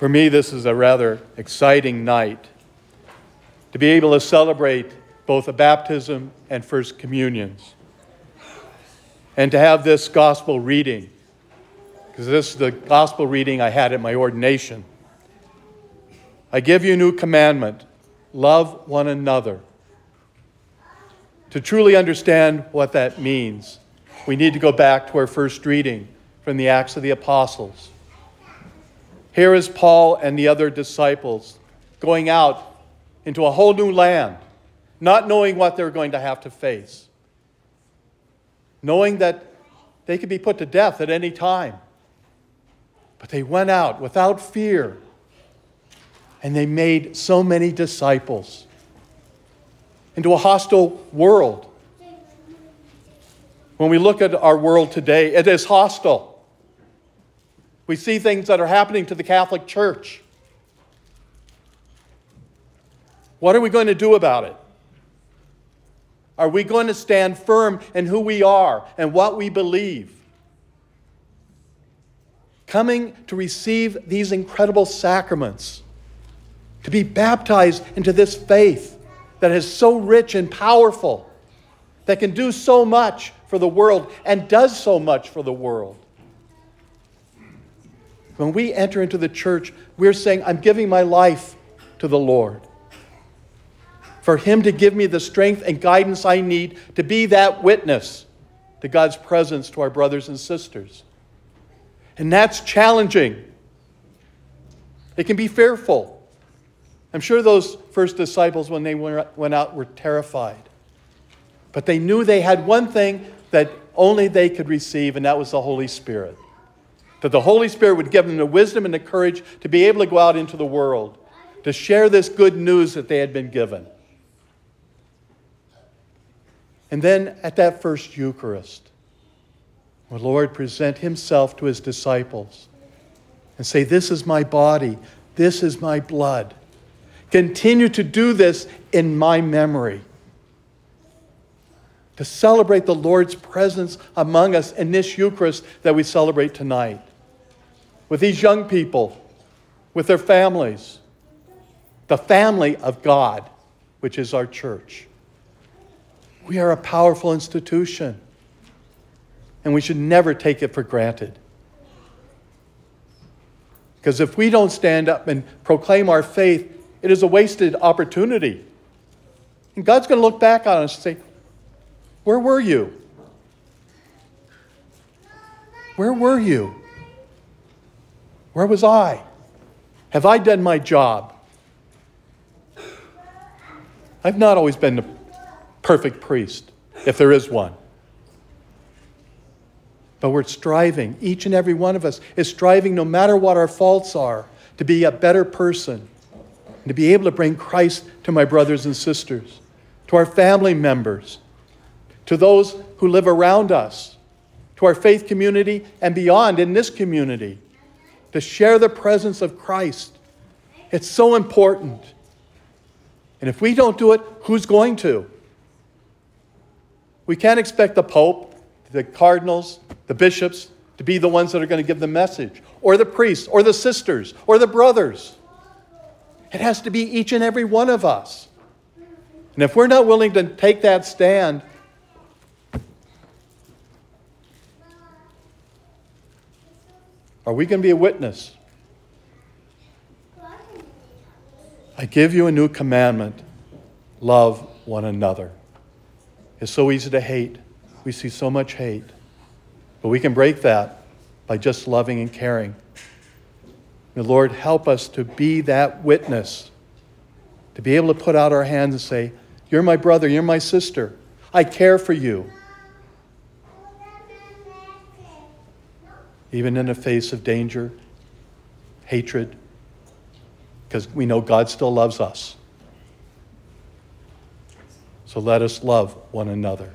For me, this is a rather exciting night to be able to celebrate both a baptism and first communions. And to have this gospel reading, because this is the gospel reading I had at my ordination. I give you a new commandment love one another. To truly understand what that means, we need to go back to our first reading from the Acts of the Apostles. Here is Paul and the other disciples going out into a whole new land, not knowing what they're going to have to face, knowing that they could be put to death at any time. But they went out without fear and they made so many disciples into a hostile world. When we look at our world today, it is hostile. We see things that are happening to the Catholic Church. What are we going to do about it? Are we going to stand firm in who we are and what we believe? Coming to receive these incredible sacraments to be baptized into this faith that is so rich and powerful, that can do so much for the world and does so much for the world. When we enter into the church, we're saying, I'm giving my life to the Lord. For Him to give me the strength and guidance I need to be that witness to God's presence to our brothers and sisters. And that's challenging. It can be fearful. I'm sure those first disciples, when they went out, were terrified. But they knew they had one thing that only they could receive, and that was the Holy Spirit. That the Holy Spirit would give them the wisdom and the courage to be able to go out into the world, to share this good news that they had been given. And then at that first Eucharist, the Lord present himself to his disciples and say, This is my body, this is my blood. Continue to do this in my memory. To celebrate the Lord's presence among us in this Eucharist that we celebrate tonight. With these young people, with their families, the family of God, which is our church. We are a powerful institution, and we should never take it for granted. Because if we don't stand up and proclaim our faith it is a wasted opportunity. And God's going to look back on us and say, Where were you? Where were you? Where was I? Have I done my job? I've not always been the perfect priest, if there is one. But we're striving, each and every one of us is striving, no matter what our faults are, to be a better person and to be able to bring Christ to my brothers and sisters, to our family members, to those who live around us, to our faith community and beyond in this community, to share the presence of Christ. It's so important. And if we don't do it, who's going to? We can't expect the Pope, the cardinals, the bishops to be the ones that are going to give the message, or the priests, or the sisters, or the brothers. It has to be each and every one of us. And if we're not willing to take that stand, are we going to be a witness? I give you a new commandment love one another. It's so easy to hate. We see so much hate. But we can break that by just loving and caring. May Lord help us to be that witness, to be able to put out our hands and say, You're my brother, you're my sister. I care for you. Even in the face of danger, hatred, because we know God still loves us. So let us love one another.